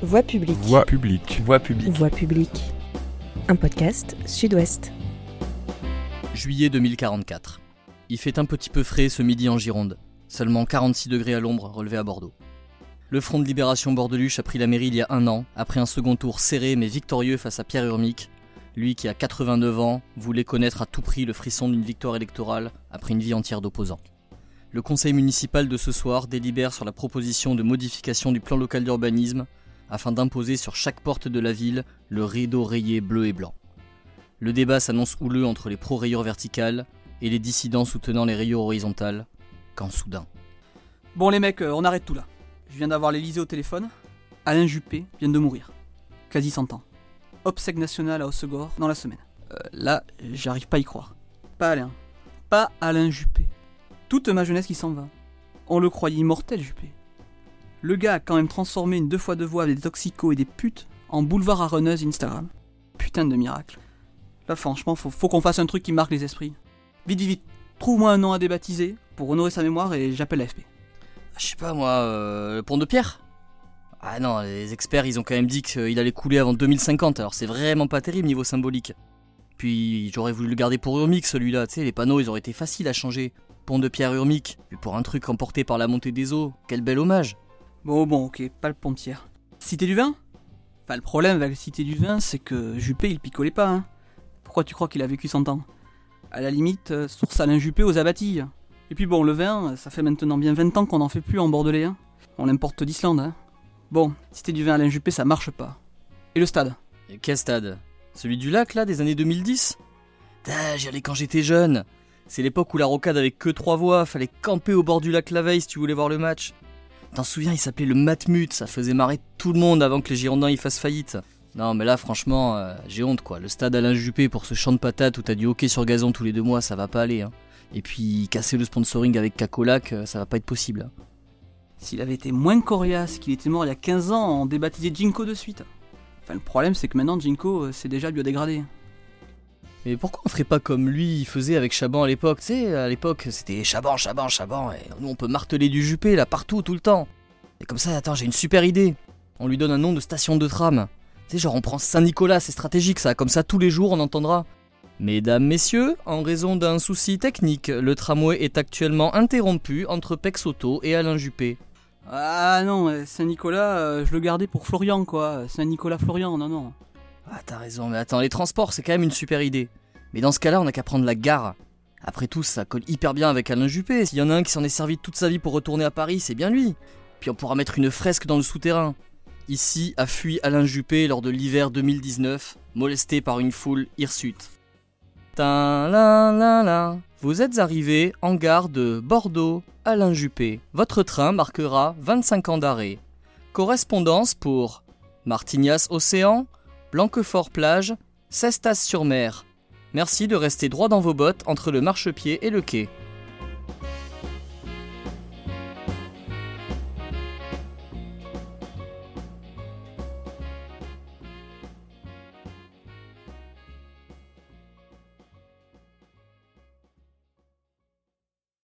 Voix publique. Voix publique. Voix publique. Voix publique. Un podcast Sud-Ouest. Juillet 2044. Il fait un petit peu frais ce midi en Gironde. Seulement 46 degrés à l'ombre relevé à Bordeaux. Le Front de Libération Bordeluche a pris la mairie il y a un an, après un second tour serré mais victorieux face à Pierre Urmic, lui qui a 89 ans voulait connaître à tout prix le frisson d'une victoire électorale après une vie entière d'opposants. Le conseil municipal de ce soir délibère sur la proposition de modification du plan local d'urbanisme afin d'imposer sur chaque porte de la ville le rideau rayé bleu et blanc. Le débat s'annonce houleux entre les pro-rayures verticales et les dissidents soutenant les rayures horizontales, quand soudain. Bon les mecs, euh, on arrête tout là. Je viens d'avoir l'Elysée au téléphone. Alain Juppé vient de mourir. Quasi 100 ans. Obsèque nationale à Hossegor dans la semaine. Euh, là, j'arrive pas à y croire. Pas Alain. Pas Alain Juppé. Toute ma jeunesse qui s'en va. On le croyait immortel, Juppé. Le gars a quand même transformé une deux fois deux voix des toxicos et des putes en boulevard à runneuse Instagram. Putain de miracle. Là, franchement, faut, qu'on fasse un truc qui marque les esprits. Vite, vite, vite. Trouve-moi un nom à débaptiser pour honorer sa mémoire et j'appelle l'AFP. Je sais pas moi, euh, pont de pierre Ah non, les experts ils ont quand même dit qu'il allait couler avant 2050, alors c'est vraiment pas terrible niveau symbolique. Puis j'aurais voulu le garder pour Urmic celui-là, tu sais, les panneaux ils auraient été faciles à changer. Pont de pierre Urmic, puis pour un truc emporté par la montée des eaux, quel bel hommage. Bon, bon, ok, pas le pont de pierre. Cité du vin? Enfin, le problème avec la cité du vin, c'est que Juppé il picolait pas, hein. Pourquoi tu crois qu'il a vécu 100 ans? À la limite, euh, source Alain Juppé aux abattilles. Et puis bon, le vin, ça fait maintenant bien 20 ans qu'on n'en fait plus en bordelais. Hein. On l'importe d'Islande. Hein. Bon, cité du vin Alain Juppé, ça marche pas. Et le stade? Et quel stade? Celui du lac là, des années 2010 Putain, J'y allais quand j'étais jeune. C'est l'époque où la rocade avait que trois voies, fallait camper au bord du lac la veille si tu voulais voir le match. T'en souviens, il s'appelait le Matmut, ça faisait marrer tout le monde avant que les Girondins y fassent faillite. Non mais là franchement, euh, j'ai honte quoi. Le stade Alain Juppé pour ce champ de patates où t'as du hockey sur gazon tous les deux mois, ça va pas aller. Hein. Et puis casser le sponsoring avec Cacolac, euh, ça va pas être possible. S'il avait été moins coriace qu'il était mort il y a 15 ans, on débaptisait Jinko de suite. Enfin, le problème, c'est que maintenant, Jinko, euh, c'est déjà biodégradé. Mais pourquoi on ferait pas comme lui il faisait avec Chaban à l'époque Tu sais, à l'époque c'était Chaban, Chaban, Chaban, et nous on peut marteler du Juppé là partout, tout le temps. Et comme ça, attends, j'ai une super idée. On lui donne un nom de station de tram. Tu sais, genre on prend Saint-Nicolas, c'est stratégique ça, comme ça tous les jours on entendra. Mesdames, messieurs, en raison d'un souci technique, le tramway est actuellement interrompu entre Pexoto et Alain Juppé. Ah non, euh, Saint-Nicolas, euh, je le gardais pour Florian, quoi. Saint-Nicolas-Florian, non, non. Ah, t'as raison, mais attends, les transports, c'est quand même une super idée. Mais dans ce cas-là, on n'a qu'à prendre la gare. Après tout, ça colle hyper bien avec Alain Juppé. S'il y en a un qui s'en est servi toute sa vie pour retourner à Paris, c'est bien lui. Puis on pourra mettre une fresque dans le souterrain. Ici a fui Alain Juppé lors de l'hiver 2019, molesté par une foule hirsute. Tin, la, la, la. Vous êtes arrivé en gare de Bordeaux, Alain Juppé. Votre train marquera 25 ans d'arrêt. Correspondance pour Martignas Océan, Blanquefort Plage, Cestas sur Mer. Merci de rester droit dans vos bottes entre le marchepied et le quai.